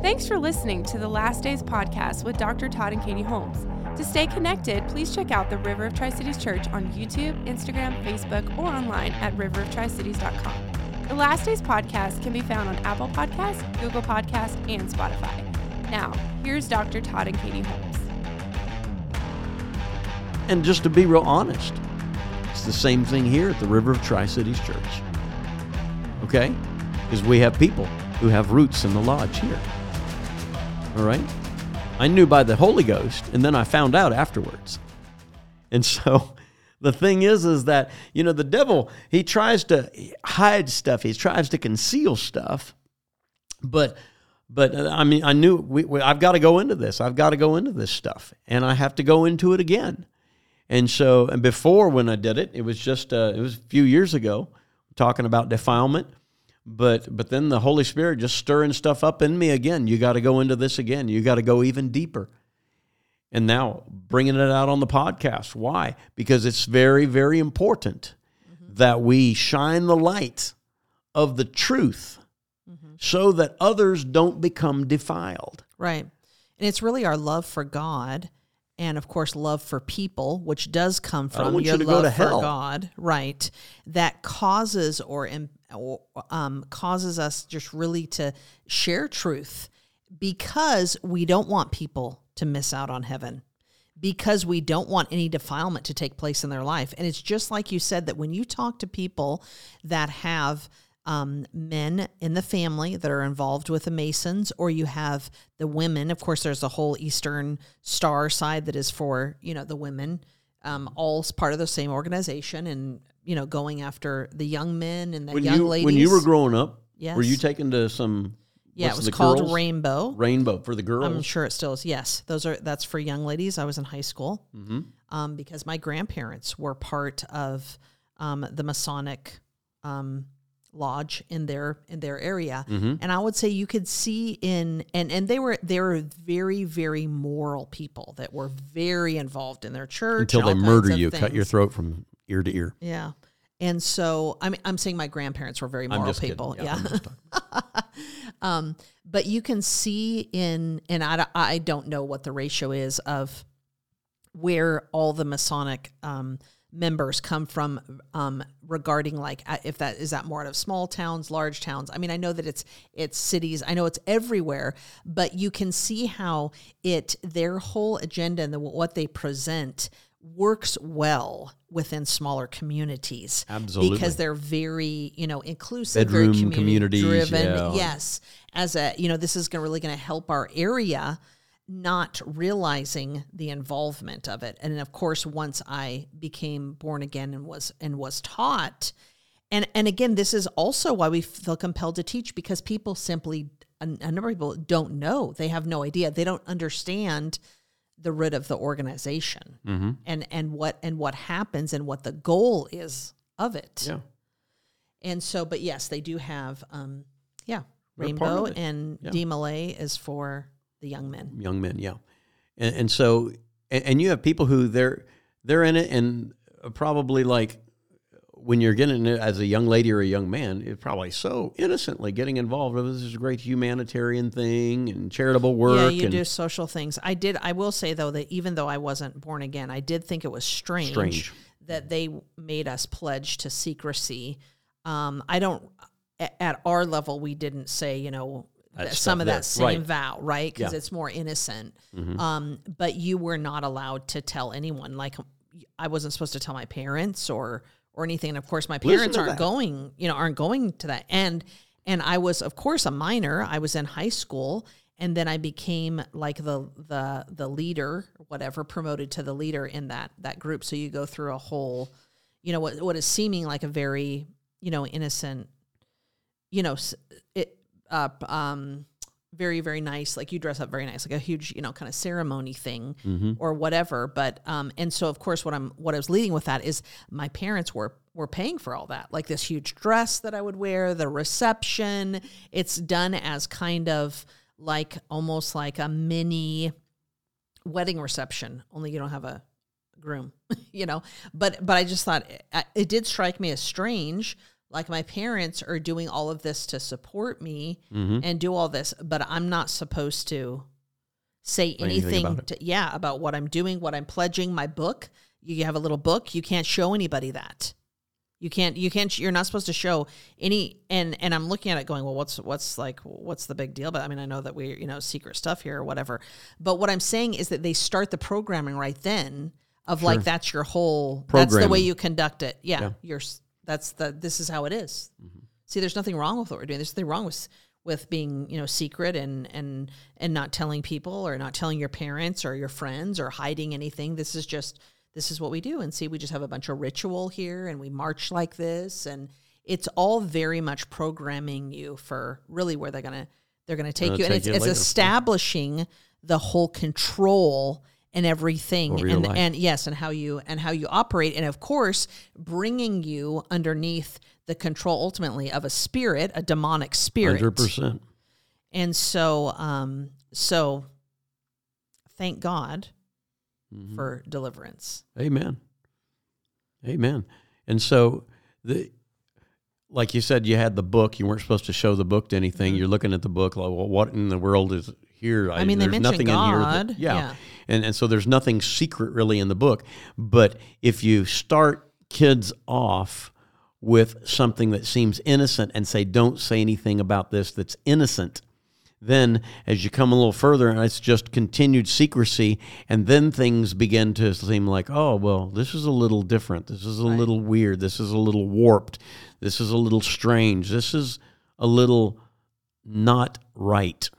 Thanks for listening to the Last Days podcast with Dr. Todd and Katie Holmes. To stay connected, please check out the River of Tri Cities Church on YouTube, Instagram, Facebook, or online at riveroftricities.com. The Last Days podcast can be found on Apple Podcasts, Google Podcasts, and Spotify. Now, here's Dr. Todd and Katie Holmes. And just to be real honest, it's the same thing here at the River of Tri Cities Church. Okay? Because we have people who have roots in the lodge here. All right? I knew by the Holy Ghost, and then I found out afterwards. And so the thing is, is that, you know, the devil, he tries to hide stuff, he tries to conceal stuff. But, but uh, I mean, I knew we, we, I've got to go into this. I've got to go into this stuff, and I have to go into it again. And so, and before when I did it, it was just uh, it was a few years ago, talking about defilement. But but then the Holy Spirit just stirring stuff up in me again. You got to go into this again. You got to go even deeper. And now bringing it out on the podcast. Why? Because it's very very important mm-hmm. that we shine the light of the truth mm-hmm. so that others don't become defiled. Right. And it's really our love for God and of course love for people which does come from your you love for god. Right. That causes or um, causes us just really to share truth because we don't want people to miss out on heaven because we don't want any defilement to take place in their life. And it's just like you said that when you talk to people that have um, men in the family that are involved with the Masons, or you have the women. Of course, there's a whole Eastern Star side that is for you know the women, um, all part of the same organization, and you know going after the young men and the when young you, ladies. When you were growing up, yes. were you taken to some? Yeah, it was called girls? Rainbow. Rainbow for the girls. I'm sure it still is. Yes, those are that's for young ladies. I was in high school mm-hmm. um, because my grandparents were part of um, the Masonic um, lodge in their in their area mm-hmm. and i would say you could see in and and they were they were very very moral people that were very involved in their church until they murder you things. cut your throat from ear to ear yeah and so i'm i'm saying my grandparents were very moral people kidding. yeah, yeah. um but you can see in and i i don't know what the ratio is of where all the masonic um members come from um, regarding like if that is that more out of small towns large towns? I mean i know that it's it's cities i know it's everywhere but you can see how it their whole agenda and the, what they present works well within smaller communities. Absolutely. Because they're very you know inclusive Bedroom very community driven yeah. yes. As a you know this is gonna, really going to help our area not realizing the involvement of it. And of course once i became born again and was and was taught and and again this is also why we feel compelled to teach because people simply a, a number of people don't know. They have no idea. They don't understand the root of the organization mm-hmm. and and what and what happens and what the goal is of it. Yeah. And so but yes they do have um yeah rainbow and yeah. DeMolay is for the young men. Young men, yeah. And, and so, and, and, you have people who they're they're in it, and probably like when you're getting it as a young lady or a young man, it's probably so innocently getting involved. with this is a great humanitarian thing and charitable work. Yeah, you and, do social things. I did. I will say though that even though I wasn't born again, I did think it was strange, strange. that they made us pledge to secrecy. Um, I don't. At our level, we didn't say, you know, some of that same right. vow, right? Because yeah. it's more innocent. Mm-hmm. Um, but you were not allowed to tell anyone. Like I wasn't supposed to tell my parents or or anything. And of course, my parents aren't that. going. You know, aren't going to that. And and I was, of course, a minor. I was in high school, and then I became like the the the leader, whatever, promoted to the leader in that that group. So you go through a whole, you know, what what is seeming like a very you know innocent, you know, it up um very very nice like you dress up very nice like a huge you know kind of ceremony thing mm-hmm. or whatever but um and so of course what i'm what i was leading with that is my parents were were paying for all that like this huge dress that i would wear the reception it's done as kind of like almost like a mini wedding reception only you don't have a groom you know but but i just thought it, it did strike me as strange like my parents are doing all of this to support me mm-hmm. and do all this, but I'm not supposed to say anything, anything to, yeah, about what I'm doing, what I'm pledging, my book. You have a little book, you can't show anybody that. You can't you can't you're not supposed to show any and and I'm looking at it going, well what's what's like what's the big deal? But I mean I know that we you know secret stuff here or whatever. But what I'm saying is that they start the programming right then of sure. like that's your whole that's the way you conduct it. Yeah, yeah. You're that's the this is how it is. Mm-hmm. See, there's nothing wrong with what we're doing. There's nothing wrong with with being you know secret and and and not telling people or not telling your parents or your friends or hiding anything. This is just this is what we do and see we just have a bunch of ritual here and we march like this and it's all very much programming you for really where they're gonna they're gonna take you and it's, it's establishing the whole control and everything and, and yes and how you and how you operate and of course bringing you underneath the control ultimately of a spirit a demonic spirit 100% and so um so thank god mm-hmm. for deliverance. Amen. Amen. And so the like you said, you had the book. You weren't supposed to show the book to anything. Mm-hmm. You're looking at the book, like, well, what in the world is here? I, I mean, there's nothing God. in here. That, yeah. yeah. And, and so there's nothing secret really in the book. But if you start kids off with something that seems innocent and say, don't say anything about this that's innocent, then, as you come a little further, and it's just continued secrecy, and then things begin to seem like, oh, well, this is a little different. This is a right. little weird. This is a little warped. This is a little strange. This is a little not right.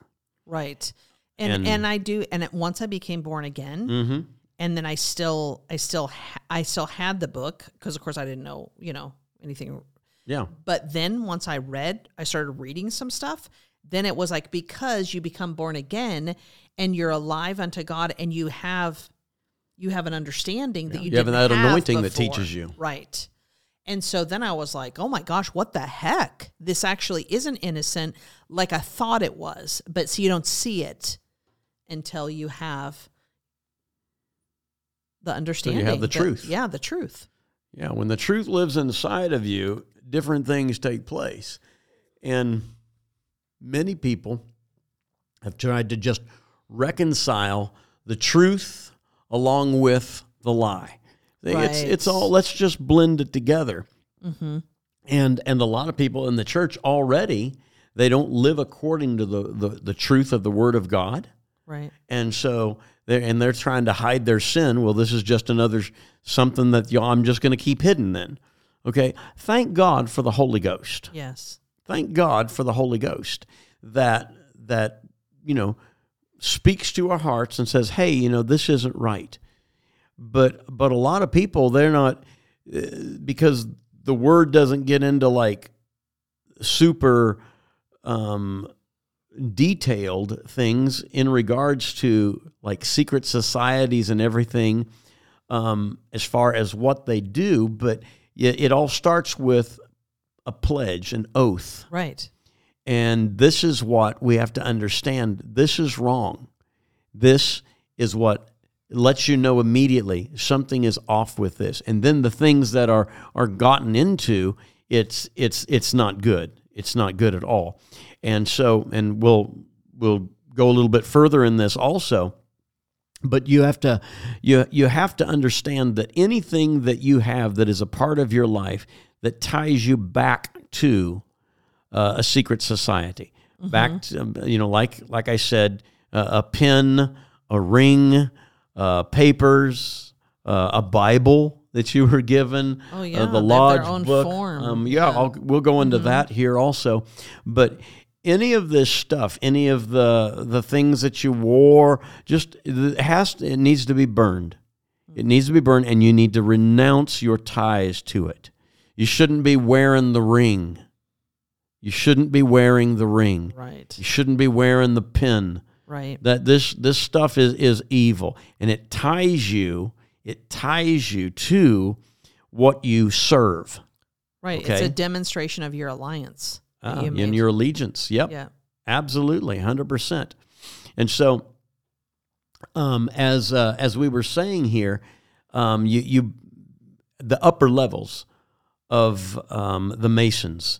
Right. And and, and I do. And it, once I became born again, mm-hmm. and then I still I still ha- I still had the book because of course I didn't know you know anything. Yeah. But then once I read, I started reading some stuff then it was like because you become born again and you're alive unto God and you have you have an understanding yeah. that you, you have that anointing that teaches you right and so then i was like oh my gosh what the heck? This actually isn't innocent like i thought it was but so you don't see it until you have the understanding so you have the that, truth. Yeah the truth. Yeah when the truth lives inside of you different things take place. And many people have tried to just reconcile the truth along with the lie. Right. It's it's all let's just blend it together. Mm-hmm. And and a lot of people in the church already they don't live according to the, the, the truth of the word of God. Right. And so they're and they're trying to hide their sin. Well, this is just another something that you know, I'm just going to keep hidden then. Okay. Thank God for the Holy Ghost. Yes. Thank God for the Holy Ghost that that you know speaks to our hearts and says, "Hey, you know, this isn't right." But but a lot of people they're not uh, because the word doesn't get into like super um, detailed things in regards to like secret societies and everything um, as far as what they do, but it, it all starts with a pledge, an oath. Right. And this is what we have to understand. This is wrong. This is what lets you know immediately something is off with this. And then the things that are are gotten into, it's it's it's not good. It's not good at all. And so and we'll we'll go a little bit further in this also but you have to you you have to understand that anything that you have that is a part of your life that ties you back to uh, a secret society. Mm-hmm. Back to, you know, like like I said, uh, a pin, a ring, uh, papers, uh, a Bible that you were given, oh, uh, yeah. the lodge book. Um, yeah, yeah. we'll go into mm-hmm. that here also, but any of this stuff, any of the the things that you wore, just it has to, it needs to be burned. It needs to be burned, and you need to renounce your ties to it. You shouldn't be wearing the ring. You shouldn't be wearing the ring. Right. You shouldn't be wearing the pin. Right. That this this stuff is is evil and it ties you it ties you to what you serve. Right. Okay? It's a demonstration of your alliance. Uh, you in your allegiance. Yep. Yeah. Absolutely, 100%. And so um, as uh, as we were saying here, um, you you the upper levels of um, the Masons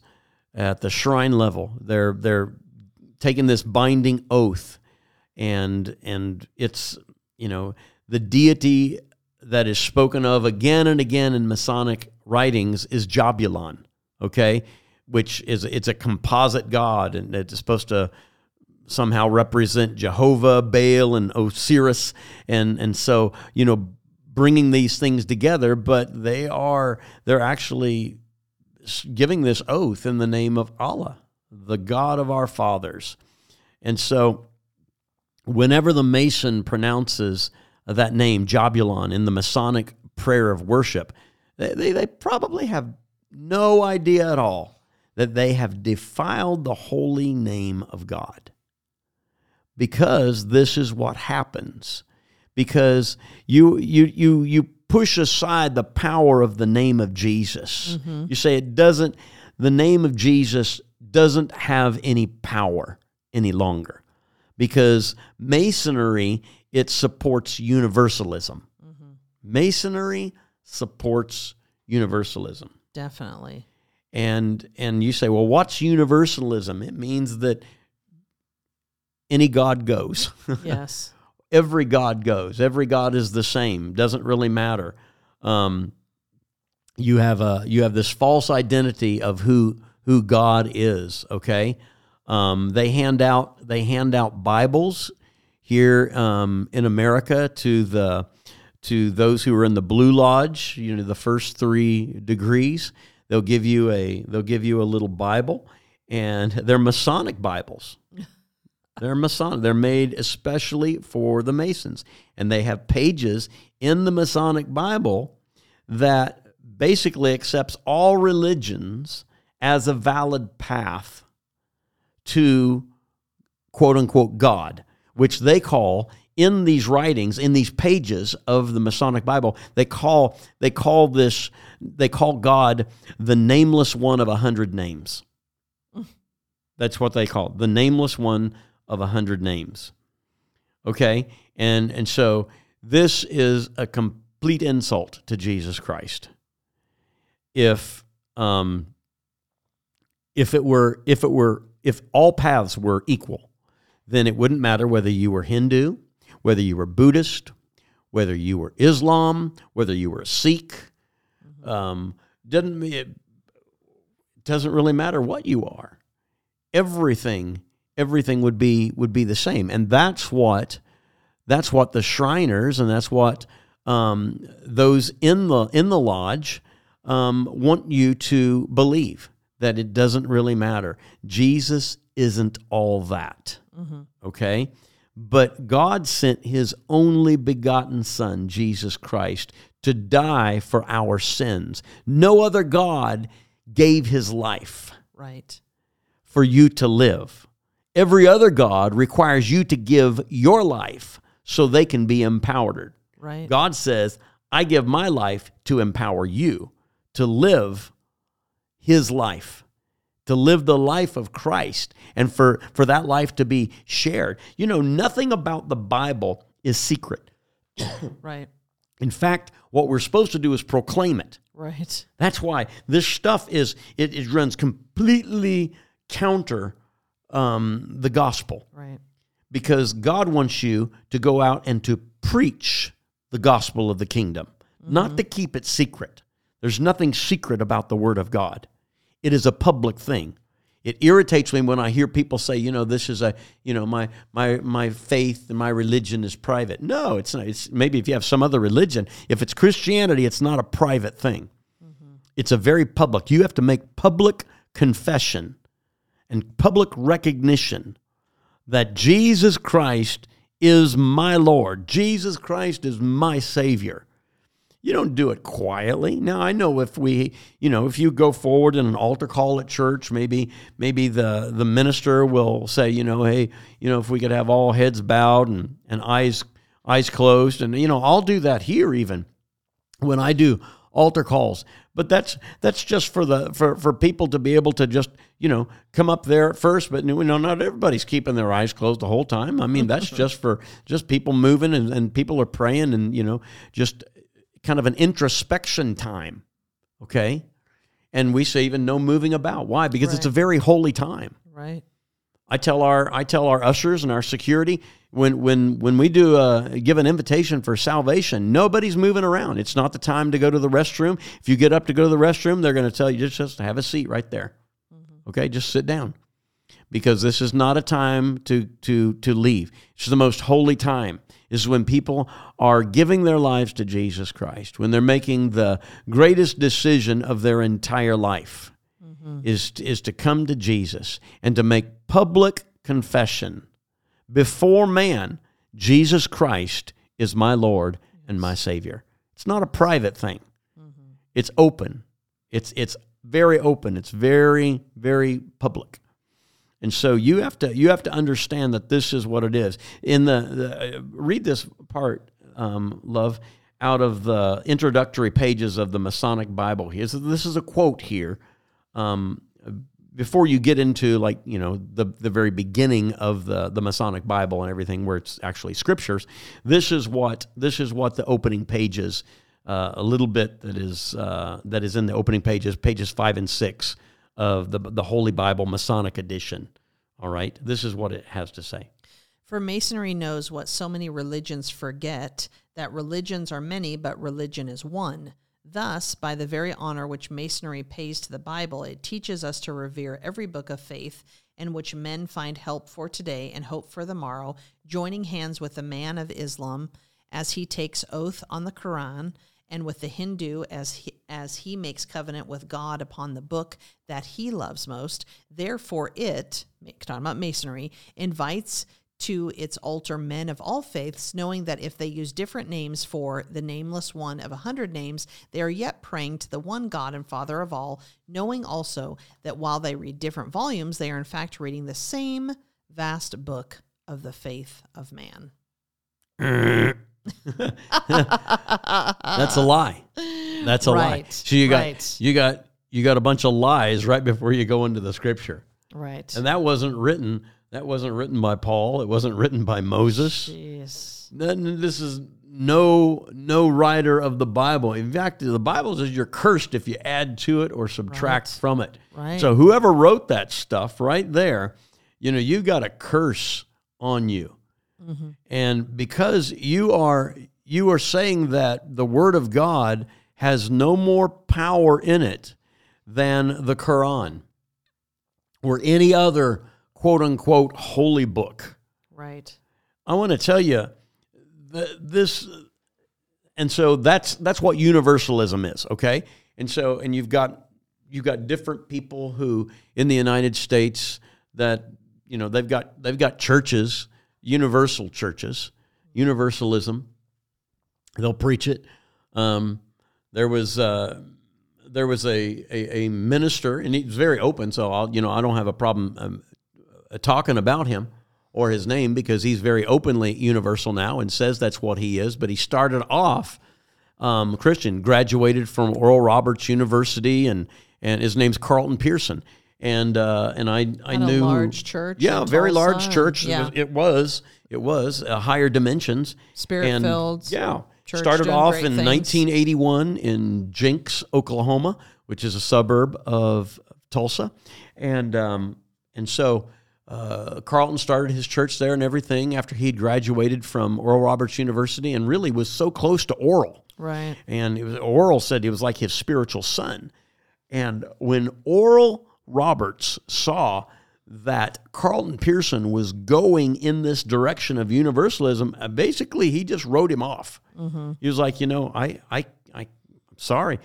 at the shrine level. They're they're taking this binding oath, and and it's you know the deity that is spoken of again and again in Masonic writings is Jabulon. Okay, which is it's a composite god, and it's supposed to somehow represent Jehovah, Baal, and Osiris, and and so you know bringing these things together, but they are they're actually giving this oath in the name of Allah, the God of our fathers. And so, whenever the Mason pronounces that name, Jobulon, in the Masonic prayer of worship, they, they probably have no idea at all that they have defiled the holy name of God. Because this is what happens. Because you, you, you, you push aside the power of the name of Jesus. Mm-hmm. You say it doesn't, the name of Jesus doesn't have any power any longer because Masonry, it supports universalism. Mm-hmm. Masonry supports universalism. Definitely. And and you say, well, what's universalism? It means that any God goes. Yes every God goes. Every God is the same. Doesn't really matter. Um, you have a you have this false identity of who who God is. Okay, um, they hand out they hand out Bibles here um, in America to the to those who are in the Blue Lodge. You know the first three degrees. They'll give you a they'll give you a little Bible, and they're Masonic Bibles. They're Masonic. They're made especially for the Masons. And they have pages in the Masonic Bible that basically accepts all religions as a valid path to quote unquote God, which they call in these writings, in these pages of the Masonic Bible, they call they call this they call God the nameless one of a hundred names. That's what they call it, the nameless one of a hundred names. Okay? And and so this is a complete insult to Jesus Christ. If um if it were if it were if all paths were equal, then it wouldn't matter whether you were Hindu, whether you were Buddhist, whether you were Islam, whether you were a Sikh. Mm-hmm. Um, doesn't it doesn't really matter what you are. Everything everything would be would be the same, and that's what that's what the Shriners and that's what um, those in the in the lodge um, want you to believe that it doesn't really matter. Jesus isn't all that. Mm-hmm. Okay. But God sent his only begotten Son, Jesus Christ, to die for our sins. No other God gave his life. Right. For you to live. Every other God requires you to give your life so they can be empowered. Right. God says, I give my life to empower you to live his life, to live the life of Christ, and for, for that life to be shared. You know, nothing about the Bible is secret. right. In fact, what we're supposed to do is proclaim it. Right. That's why this stuff is, it, it runs completely counter um, the gospel. Right. Because God wants you to go out and to preach the gospel of the kingdom, mm-hmm. not to keep it secret. There's nothing secret about the word of God. It is a public thing. It irritates me when I hear people say, you know, this is a, you know, my my my faith and my religion is private. No, it's not. It's maybe if you have some other religion. If it's Christianity, it's not a private thing. Mm-hmm. It's a very public. You have to make public confession and public recognition that Jesus Christ is my Lord, Jesus Christ is my Savior. You don't do it quietly. Now I know if we, you know, if you go forward in an altar call at church, maybe maybe the the minister will say, you know, hey, you know, if we could have all heads bowed and, and eyes eyes closed, and you know, I'll do that here even when I do altar calls. But that's that's just for the for, for people to be able to just you know come up there at first. But you know not everybody's keeping their eyes closed the whole time. I mean that's just for just people moving and, and people are praying and you know just kind of an introspection time. Okay, and we say even no moving about. Why? Because right. it's a very holy time. Right. I tell our I tell our ushers and our security when when when we do a, give an invitation for salvation, nobody's moving around. It's not the time to go to the restroom. If you get up to go to the restroom, they're going to tell you just just have a seat right there. Mm-hmm. Okay, just sit down. Because this is not a time to to to leave. It's the most holy time is when people are giving their lives to Jesus Christ, when they're making the greatest decision of their entire life, mm-hmm. is, is to come to Jesus and to make public confession before man Jesus Christ is my Lord and my Savior. It's not a private thing, mm-hmm. it's open. It's, it's very open, it's very, very public. And so you have to you have to understand that this is what it is. In the, the read this part, um, love, out of the introductory pages of the Masonic Bible. Here, this is a quote here. Um, before you get into like you know the the very beginning of the the Masonic Bible and everything, where it's actually scriptures, this is what this is what the opening pages. Uh, a little bit that is uh, that is in the opening pages, pages five and six of the, the Holy Bible Masonic edition. All right, this is what it has to say. For Masonry knows what so many religions forget that religions are many, but religion is one. Thus, by the very honor which Masonry pays to the Bible, it teaches us to revere every book of faith in which men find help for today and hope for the morrow, joining hands with the man of Islam as he takes oath on the Quran and with the Hindu as he, as he makes covenant with God upon the book that he loves most. Therefore, it, talking about masonry, invites to its altar men of all faiths, knowing that if they use different names for the nameless one of a hundred names, they are yet praying to the one God and Father of all, knowing also that while they read different volumes, they are in fact reading the same vast book of the faith of man. That's a lie. That's a right. lie. So you got right. you got you got a bunch of lies right before you go into the scripture. Right. And that wasn't written that wasn't written by Paul. It wasn't written by Moses. Jeez. This is no no writer of the Bible. In fact, the Bible says you're cursed if you add to it or subtract right. from it. Right. So whoever wrote that stuff right there, you know, you got a curse on you. Mm-hmm. And because you are you are saying that the word of God has no more power in it than the Quran or any other quote unquote holy book. Right. I want to tell you that this and so that's that's what universalism is, okay? And so and you've got you've got different people who in the United States that you know they've got they've got churches universal churches, universalism. They'll preach it. Um, there was uh, there was a, a, a minister, and he's very open. So I'll you know I don't have a problem um, uh, talking about him or his name because he's very openly universal now and says that's what he is. But he started off um, Christian, graduated from Oral Roberts University, and and his name's Carlton Pearson and uh, and I I and knew large church. Yeah, very large church. Yeah. It was it was uh, higher dimensions, spirit filled. Yeah, started off in things. 1981 in Jenks, Oklahoma, which is a suburb of Tulsa, and um, and so. Uh, Carlton started his church there and everything after he graduated from Oral Roberts University and really was so close to Oral. Right. And it was, Oral said he was like his spiritual son. And when Oral Roberts saw that Carlton Pearson was going in this direction of universalism, uh, basically he just wrote him off. Mm-hmm. He was like, you know, I, I, I, I'm sorry.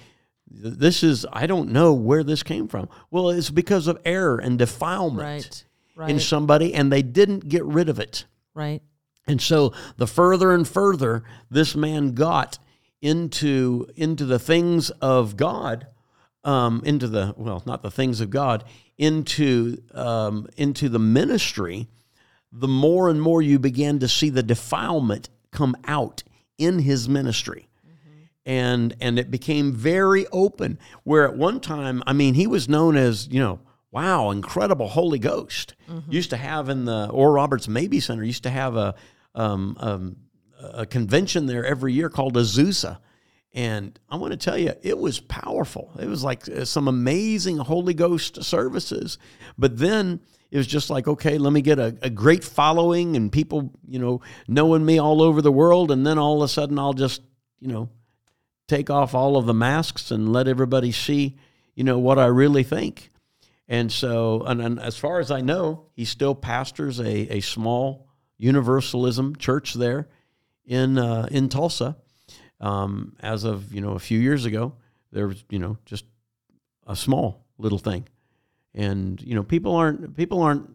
This is, I don't know where this came from. Well, it's because of error and defilement right. Right. in somebody, and they didn't get rid of it. Right. And so the further and further this man got into into the things of God, um, into the well, not the things of God, into um, into the ministry, the more and more you began to see the defilement come out in his ministry. And and it became very open. Where at one time, I mean, he was known as you know, wow, incredible Holy Ghost. Mm-hmm. Used to have in the Oral Roberts Mabee Center used to have a um, um, a convention there every year called Azusa, And I want to tell you, it was powerful. It was like uh, some amazing Holy Ghost services. But then it was just like, okay, let me get a, a great following and people, you know, knowing me all over the world. And then all of a sudden I'll just, you know, take off all of the masks and let everybody see, you know, what I really think. And so, and, and as far as I know, he still pastors a, a small universalism church there in uh, in Tulsa. Um, as of you know a few years ago, there was you know just a small little thing, and you know people aren't people aren't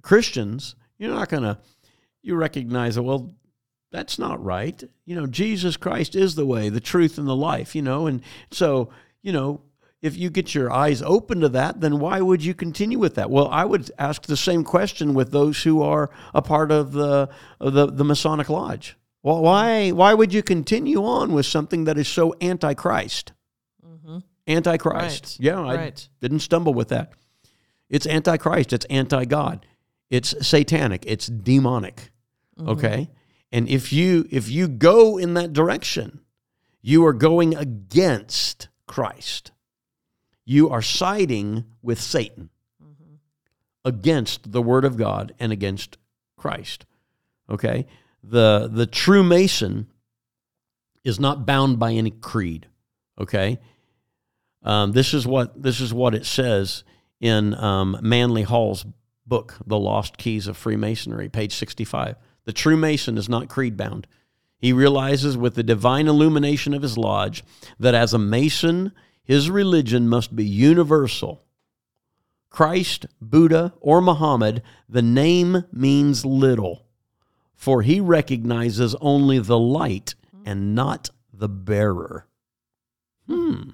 Christians. You're not gonna you recognize that well that's not right. You know Jesus Christ is the way, the truth, and the life. You know, and so you know if you get your eyes open to that, then why would you continue with that? Well, I would ask the same question with those who are a part of the of the, the Masonic Lodge. Well, why why would you continue on with something that is so antichrist? Mm-hmm. Antichrist. Right. Yeah, I right. didn't stumble with that. It's antichrist. It's anti-God. It's satanic. It's demonic. Mm-hmm. Okay, and if you if you go in that direction, you are going against Christ. You are siding with Satan mm-hmm. against the Word of God and against Christ. Okay the the true mason is not bound by any creed. Okay, um, this is what this is what it says in um, Manly Hall's book, "The Lost Keys of Freemasonry," page sixty-five. The true mason is not creed bound. He realizes with the divine illumination of his lodge that as a mason, his religion must be universal. Christ, Buddha, or Muhammad, the name means little for he recognizes only the light and not the bearer. Hmm.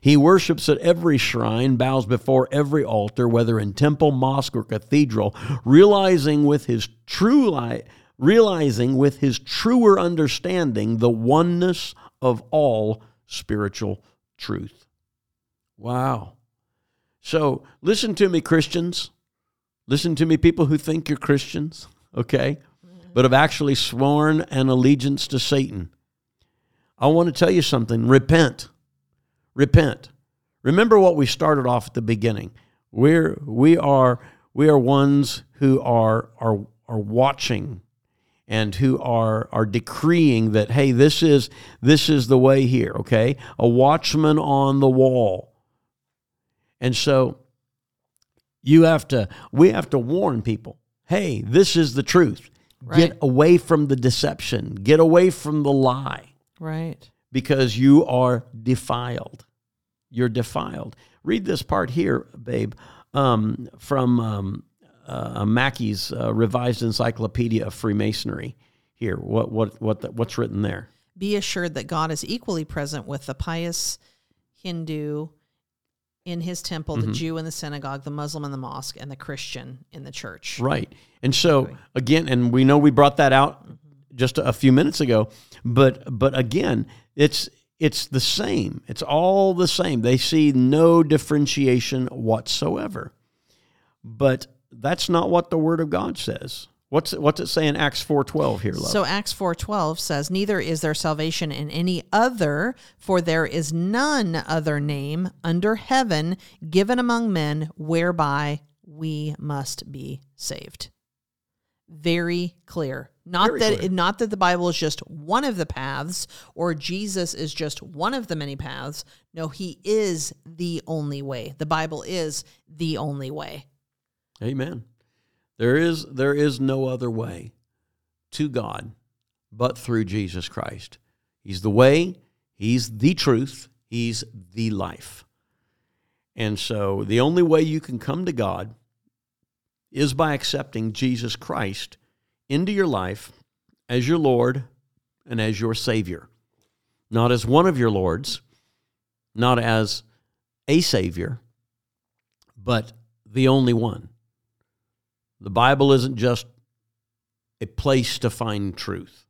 He worships at every shrine, bows before every altar, whether in temple, mosque, or cathedral, realizing with his true light, realizing with his truer understanding the oneness of all spiritual truth. Wow. So listen to me, Christians. Listen to me, people who think you're Christians, okay? But have actually sworn an allegiance to Satan. I want to tell you something repent. Repent. Remember what we started off at the beginning. We're, we, are, we are ones who are, are, are watching and who are, are decreeing that, hey, this is, this is the way here, okay? A watchman on the wall. And so you have to, we have to warn people hey, this is the truth. Right. Get away from the deception. Get away from the lie. Right. Because you are defiled. You're defiled. Read this part here, babe, um, from um, uh, Mackey's uh, Revised Encyclopedia of Freemasonry. Here, what what what the, what's written there? Be assured that God is equally present with the pious Hindu in his temple, mm-hmm. the Jew in the synagogue, the Muslim in the mosque, and the Christian in the church. Right. And so again, and we know we brought that out mm-hmm. just a few minutes ago, but but again, it's it's the same. It's all the same. They see no differentiation whatsoever. But that's not what the word of God says. What's what's it say in Acts 4:12 here, love? So Acts 4:12 says neither is there salvation in any other for there is none other name under heaven given among men whereby we must be saved. Very clear. Not Very that clear. not that the Bible is just one of the paths or Jesus is just one of the many paths. No, he is the only way. The Bible is the only way. Amen. There is, there is no other way to God but through Jesus Christ. He's the way, He's the truth, He's the life. And so the only way you can come to God is by accepting Jesus Christ into your life as your Lord and as your Savior. Not as one of your Lords, not as a Savior, but the only one. The Bible isn't just a place to find truth,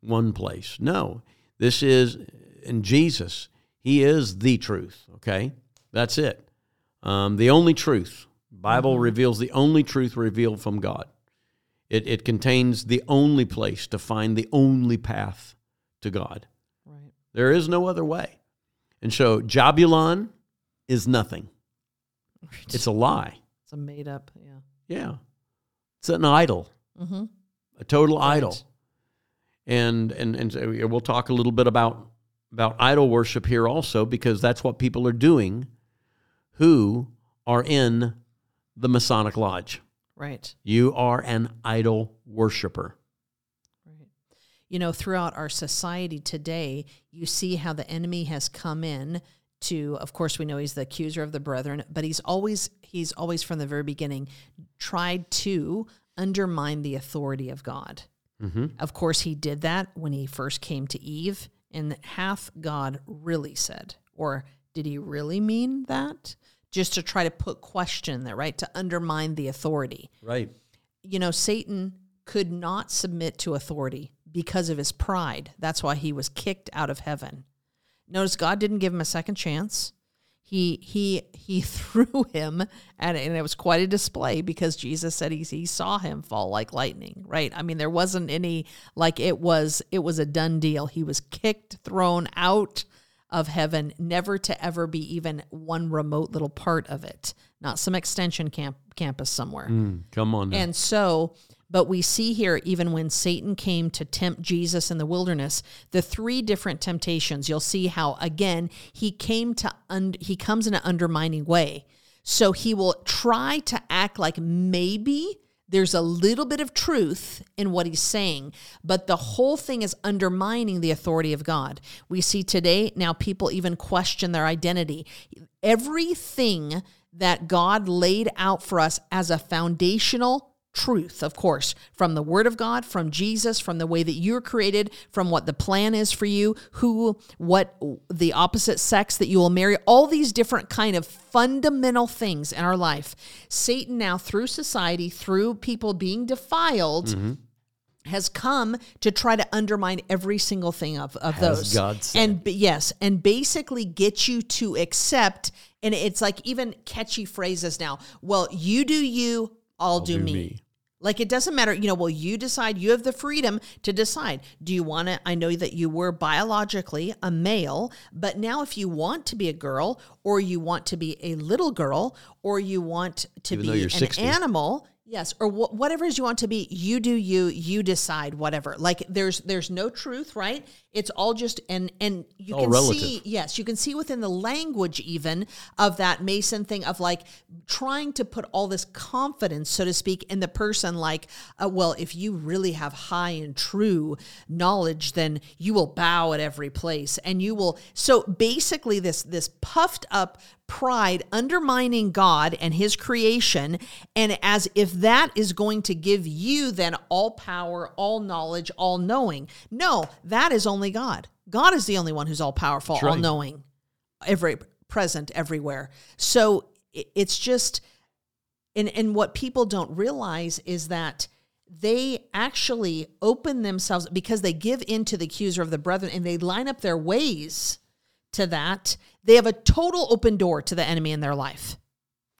one place. No, this is in Jesus. He is the truth. Okay, that's it. Um, the only truth. Bible mm-hmm. reveals the only truth revealed from God. It, it contains the only place to find the only path to God. Right. There is no other way. And so Jabulon is nothing. It's a lie. It's a made up, yeah. Yeah. It's an idol. Mm-hmm. A total right. idol. And and and we'll talk a little bit about about idol worship here also because that's what people are doing who are in the Masonic Lodge. Right. You are an idol worshiper. Right. You know, throughout our society today, you see how the enemy has come in to of course we know he's the accuser of the brethren, but he's always he's always from the very beginning tried to undermine the authority of God. Mm-hmm. Of course, he did that when he first came to Eve. And hath God really said? Or did he really mean that? Just to try to put question there, right? To undermine the authority. Right. You know, Satan could not submit to authority because of his pride. That's why he was kicked out of heaven. Notice God didn't give him a second chance. He he he threw him and, and it was quite a display because jesus said he, he saw him fall like lightning right? I mean there wasn't any like it was it was a done deal. He was kicked thrown out of heaven never to ever be even one remote little part of it. Not some extension camp campus somewhere. Mm, come on now. and so but we see here, even when Satan came to tempt Jesus in the wilderness, the three different temptations. You'll see how again he came to un- he comes in an undermining way. So he will try to act like maybe there's a little bit of truth in what he's saying, but the whole thing is undermining the authority of God. We see today now people even question their identity. Everything that God laid out for us as a foundational truth, of course, from the Word of God, from Jesus, from the way that you're created, from what the plan is for you, who, what the opposite sex that you will marry, all these different kind of fundamental things in our life. Satan now, through society, through people being defiled, mm-hmm. has come to try to undermine every single thing of, of those. God said. And yes, and basically get you to accept and it's like even catchy phrases now. Well, you do you, I'll, I'll do, do me. me. Like it doesn't matter, you know, well, you decide, you have the freedom to decide. Do you want to? I know that you were biologically a male, but now if you want to be a girl, or you want to be a little girl, or you want to Even be an 60. animal, Yes, or wh- whatever it is you want to be, you do you, you decide whatever. Like there's there's no truth, right? It's all just and and you all can relative. see yes, you can see within the language even of that Mason thing of like trying to put all this confidence, so to speak, in the person. Like, uh, well, if you really have high and true knowledge, then you will bow at every place, and you will. So basically, this this puffed up pride undermining God and his creation, and as if that is going to give you then all power, all knowledge, all knowing. No, that is only God. God is the only one who's all powerful, all knowing, every present everywhere. So it's just and and what people don't realize is that they actually open themselves because they give in to the accuser of the brethren and they line up their ways to that, they have a total open door to the enemy in their life.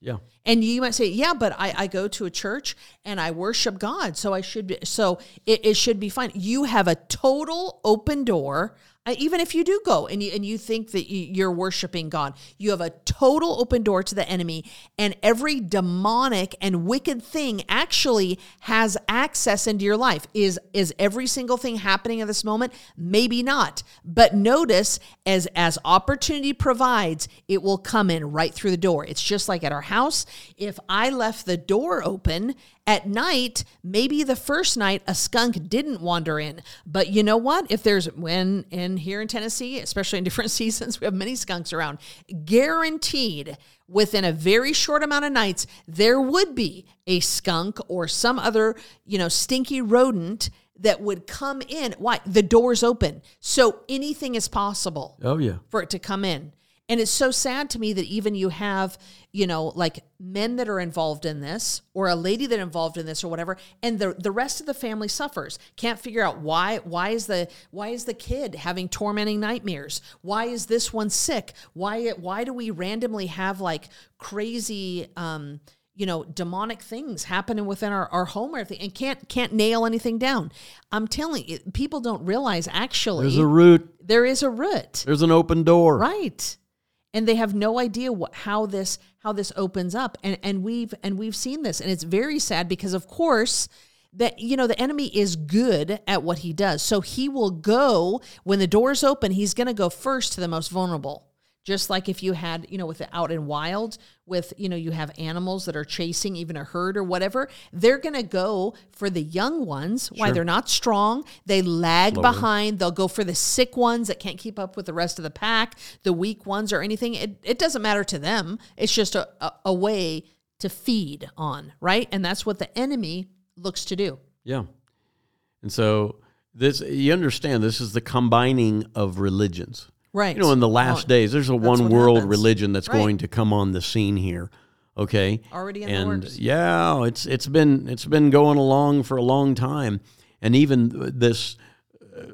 Yeah. And you might say, yeah, but I, I go to a church and I worship God, so I should be, so it, it should be fine. You have a total open door even if you do go and you and you think that you're worshiping God, you have a total open door to the enemy, and every demonic and wicked thing actually has access into your life. Is is every single thing happening at this moment? Maybe not, but notice as as opportunity provides, it will come in right through the door. It's just like at our house. If I left the door open at night, maybe the first night a skunk didn't wander in. But you know what? If there's when in here in Tennessee, especially in different seasons, we have many skunks around, guaranteed within a very short amount of nights, there would be a skunk or some other, you know, stinky rodent that would come in. Why? The door's open. So anything is possible. Oh, yeah. For it to come in. And it's so sad to me that even you have, you know, like men that are involved in this or a lady that involved in this or whatever and the the rest of the family suffers. Can't figure out why why is the why is the kid having tormenting nightmares? Why is this one sick? Why why do we randomly have like crazy um you know demonic things happening within our, our home or everything and can't can't nail anything down i'm telling you people don't realize actually there's a root there is a root there's an open door right and they have no idea what how this how this opens up. And and we've and we've seen this and it's very sad because of course that you know the enemy is good at what he does. So he will go when the doors open he's going to go first to the most vulnerable just like if you had you know with the out in wild with you know you have animals that are chasing even a herd or whatever they're going to go for the young ones. Sure. why they're not strong. They lag behind. They'll go for the sick ones that can't keep up with the rest of the pack the weak ones or anything. It, it doesn't matter to them. It's just a, a, a way to feed on right? And that's what the enemy looks to do. Yeah. And so this you understand this is the combining of religions Right. You know, in the last days, there's a one world happens. religion that's right. going to come on the scene here. Okay. Already in and the works. yeah, it's it's been it's been going along for a long time, and even this, uh,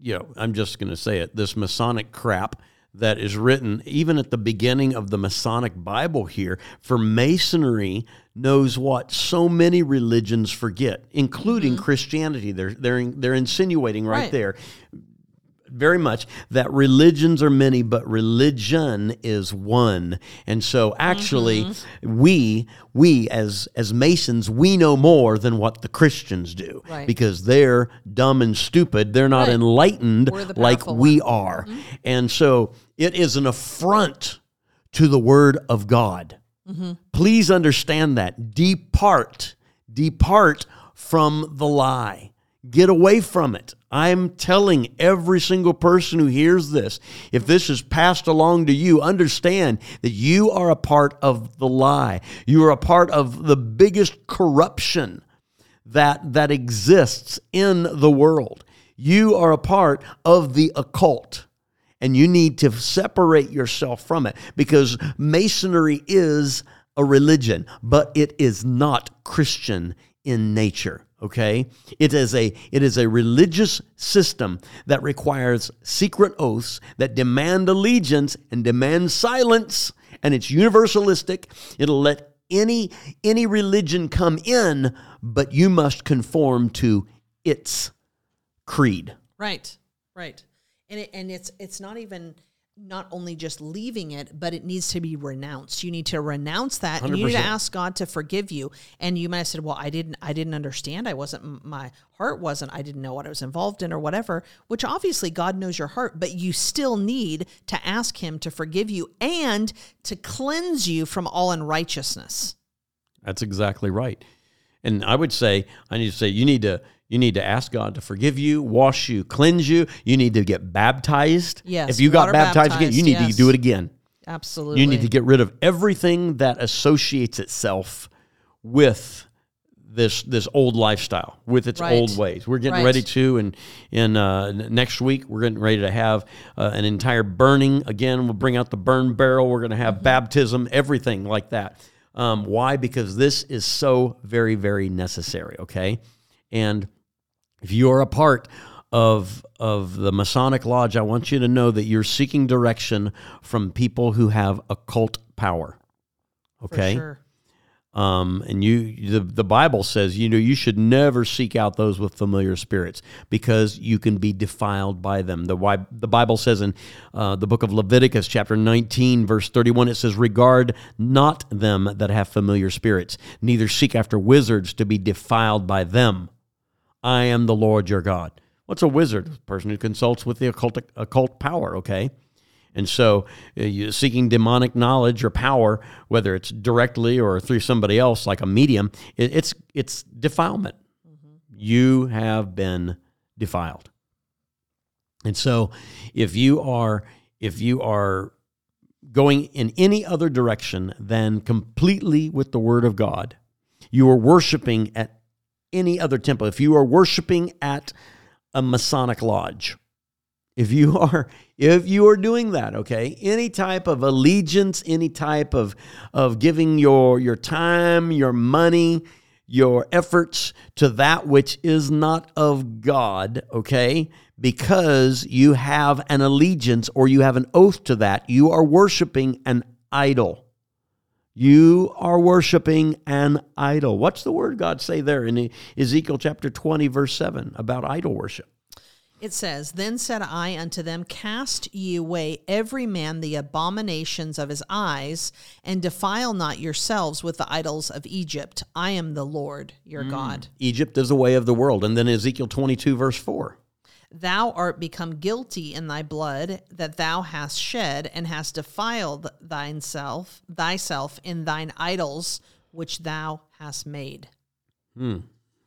you know, I'm just going to say it. This Masonic crap that is written even at the beginning of the Masonic Bible here for Masonry knows what so many religions forget, including mm-hmm. Christianity. They're they're they're insinuating right, right. there very much that religions are many, but religion is one. And so actually mm-hmm. we we as as Masons, we know more than what the Christians do. Right. Because they're dumb and stupid. They're not right. enlightened like we one. are. Mm-hmm. And so it is an affront to the word of God. Mm-hmm. Please understand that. Depart, depart from the lie. Get away from it. I'm telling every single person who hears this, if this is passed along to you, understand that you are a part of the lie. You are a part of the biggest corruption that, that exists in the world. You are a part of the occult. And you need to separate yourself from it because Masonry is a religion, but it is not Christian in nature okay? It is a it is a religious system that requires secret oaths that demand allegiance and demand silence and it's universalistic. It'll let any any religion come in but you must conform to its creed. Right right. And it, and it's it's not even not only just leaving it, but it needs to be renounced. You need to renounce that, 100%. and you need to ask God to forgive you. And you might have said, "Well, I didn't, I didn't understand. I wasn't, my heart wasn't. I didn't know what I was involved in, or whatever." Which obviously God knows your heart, but you still need to ask Him to forgive you and to cleanse you from all unrighteousness. That's exactly right. And I would say, I need to say, you need to you need to ask God to forgive you, wash you, cleanse you. You need to get baptized. Yes. If you got baptized, baptized, again, you need yes. to do it again. Absolutely. You need to get rid of everything that associates itself with this this old lifestyle, with its right. old ways. We're getting right. ready to, and in uh, next week we're getting ready to have uh, an entire burning. Again, we'll bring out the burn barrel. We're going to have mm-hmm. baptism, everything like that. Um, why? Because this is so very, very necessary. Okay, and if you are a part of of the Masonic Lodge, I want you to know that you're seeking direction from people who have occult power. Okay. Sure. Um, and you, the, the Bible says, you know, you should never seek out those with familiar spirits because you can be defiled by them. The, why the Bible says in uh, the book of Leviticus, chapter 19, verse 31, it says, Regard not them that have familiar spirits, neither seek after wizards to be defiled by them. I am the Lord your God. What's a wizard? A person who consults with the occult, occult power, okay? And so, uh, seeking demonic knowledge or power, whether it's directly or through somebody else, like a medium, it, it's it's defilement. Mm-hmm. You have been defiled. And so, if you are if you are going in any other direction than completely with the Word of God, you are worshiping at any other temple, if you are worshiping at a Masonic lodge, if you are if you are doing that okay any type of allegiance any type of of giving your your time your money your efforts to that which is not of god okay because you have an allegiance or you have an oath to that you are worshiping an idol You are worshiping an idol. What's the word God say there in Ezekiel chapter 20, verse 7 about idol worship? It says, Then said I unto them, Cast ye away every man the abominations of his eyes, and defile not yourselves with the idols of Egypt. I am the Lord your mm. God. Egypt is the way of the world. And then Ezekiel 22, verse 4. Thou art become guilty in thy blood that thou hast shed, and hast defiled thyself, thyself in thine idols which thou hast made. Hmm.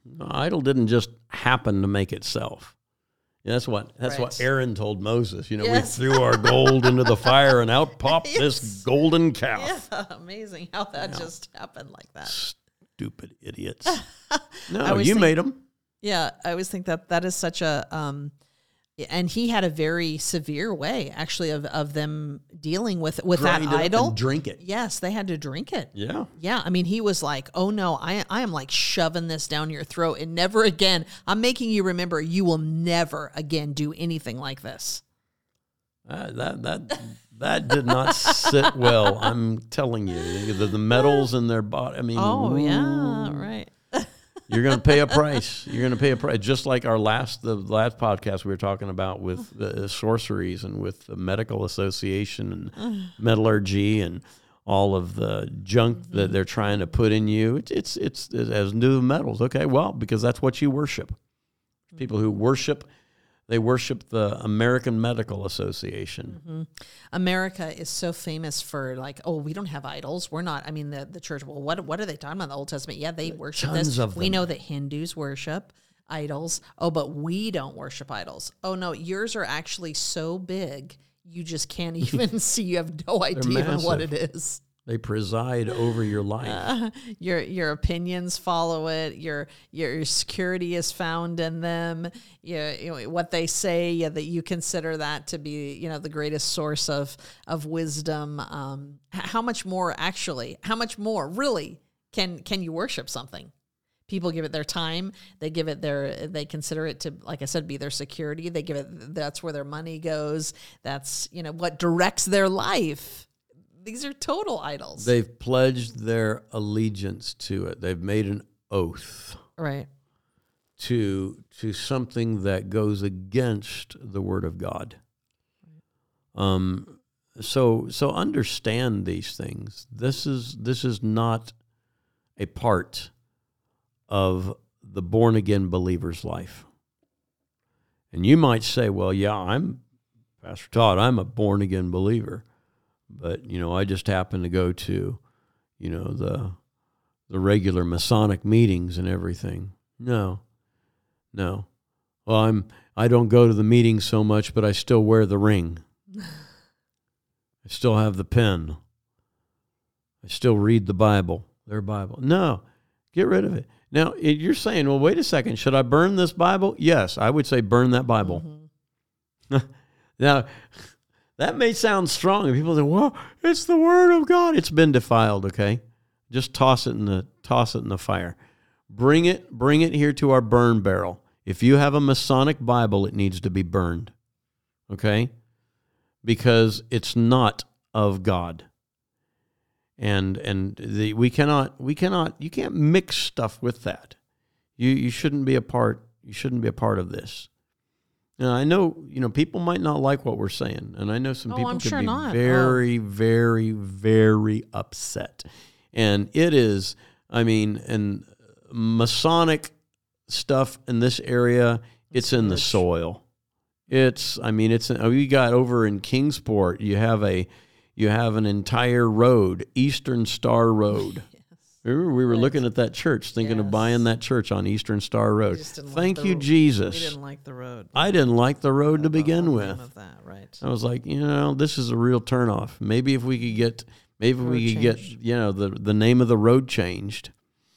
The idol didn't just happen to make itself. Yeah, that's what that's right. what Aaron told Moses. You know, yes. we threw our gold into the fire, and out popped yes. this golden calf. Yeah, amazing how that just happened like that. Stupid idiots. no, you think, made them. Yeah, I always think that that is such a um, and he had a very severe way actually of, of them dealing with with Grind that idol. drink it. Yes they had to drink it. Yeah. Yeah i mean he was like oh no i i am like shoving this down your throat and never again. I'm making you remember you will never again do anything like this. Uh, that that that did not sit well i'm telling you. The, the metals in their body i mean oh yeah right you're going to pay a price. You're going to pay a price, just like our last the last podcast we were talking about with the sorceries and with the medical association and metallurgy and all of the junk that mm-hmm. they're trying to put in you. It's it's it's as new metals. Okay, well because that's what you worship. People who worship they worship the American Medical Association. Mm-hmm. America is so famous for like, oh, we don't have idols. We're not. I mean, the, the church. Well, what what are they talking about in the Old Testament? Yeah, they worship Tons this. Of them. We know that Hindus worship idols. Oh, but we don't worship idols. Oh no, yours are actually so big you just can't even see. You have no idea what it is. They preside over your life. Uh, your your opinions follow it. Your your security is found in them. You, you know, what they say yeah, that you consider that to be you know the greatest source of of wisdom. Um, how much more actually? How much more really can can you worship something? people give it their time they give it their they consider it to like i said be their security they give it that's where their money goes that's you know what directs their life these are total idols. They've pledged their allegiance to it. They've made an oath. Right. To to something that goes against the word of God. Um so so understand these things. This is this is not a part of the born again believer's life. And you might say, well, yeah, I'm Pastor Todd, I'm a born again believer. But you know, I just happen to go to, you know, the the regular Masonic meetings and everything. No, no. Well, I'm I don't go to the meetings so much, but I still wear the ring. I still have the pen. I still read the Bible, their Bible. No, get rid of it. Now, you're saying, well, wait a second. Should I burn this Bible? Yes, I would say burn that Bible. Mm-hmm. now, that may sound strong, and people say, "Well, it's the word of God. It's been defiled." Okay, just toss it in the toss it in the fire. Bring it, bring it here to our burn barrel. If you have a Masonic Bible, it needs to be burned. Okay, because it's not of God. And and the, we cannot we cannot you can't mix stuff with that. You you shouldn't be a part. You shouldn't be a part of this. Now, I know, you know, people might not like what we're saying, and I know some oh, people I'm could sure be not. very, oh. very, very upset. And it is, I mean, and Masonic stuff in this area, it's in the soil. It's, I mean, it's. Oh, you got over in Kingsport, you have a, you have an entire road, Eastern Star Road. Remember, we were right. looking at that church, thinking yes. of buying that church on Eastern Star Road. Thank like you, the, Jesus. We didn't like the road. I didn't like the road to begin with. That, right. I was like, you know, this is a real turnoff. Maybe if we could get, maybe road we could changed. get, you know, the the name of the road changed.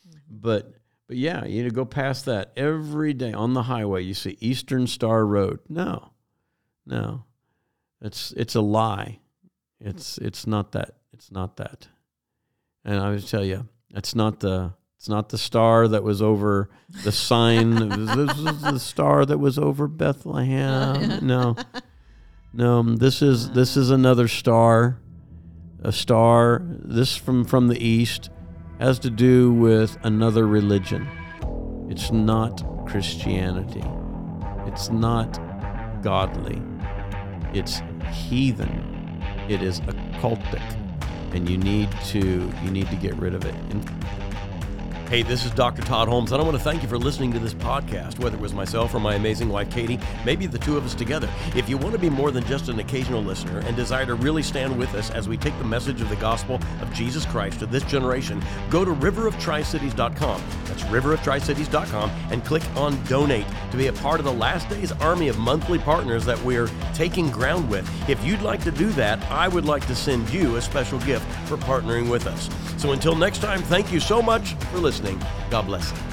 Mm-hmm. But but yeah, you know, go past that every day on the highway. You see Eastern Star Road. No, no, it's it's a lie. It's it's not that. It's not that. And I would tell you it's not the it's not the star that was over the sign. this is the star that was over Bethlehem. No, no. Um, this is this is another star. a star, this from, from the east, has to do with another religion. It's not Christianity. It's not godly. It's heathen. It is occultic. And you need to you need to get rid of it. And Hey, this is Dr. Todd Holmes, and I want to thank you for listening to this podcast, whether it was myself or my amazing wife, Katie, maybe the two of us together. If you want to be more than just an occasional listener and desire to really stand with us as we take the message of the gospel of Jesus Christ to this generation, go to riveroftricities.com. That's riveroftricities.com and click on donate to be a part of the last days army of monthly partners that we're taking ground with. If you'd like to do that, I would like to send you a special gift for partnering with us. So until next time, thank you so much for listening listening. God bless you.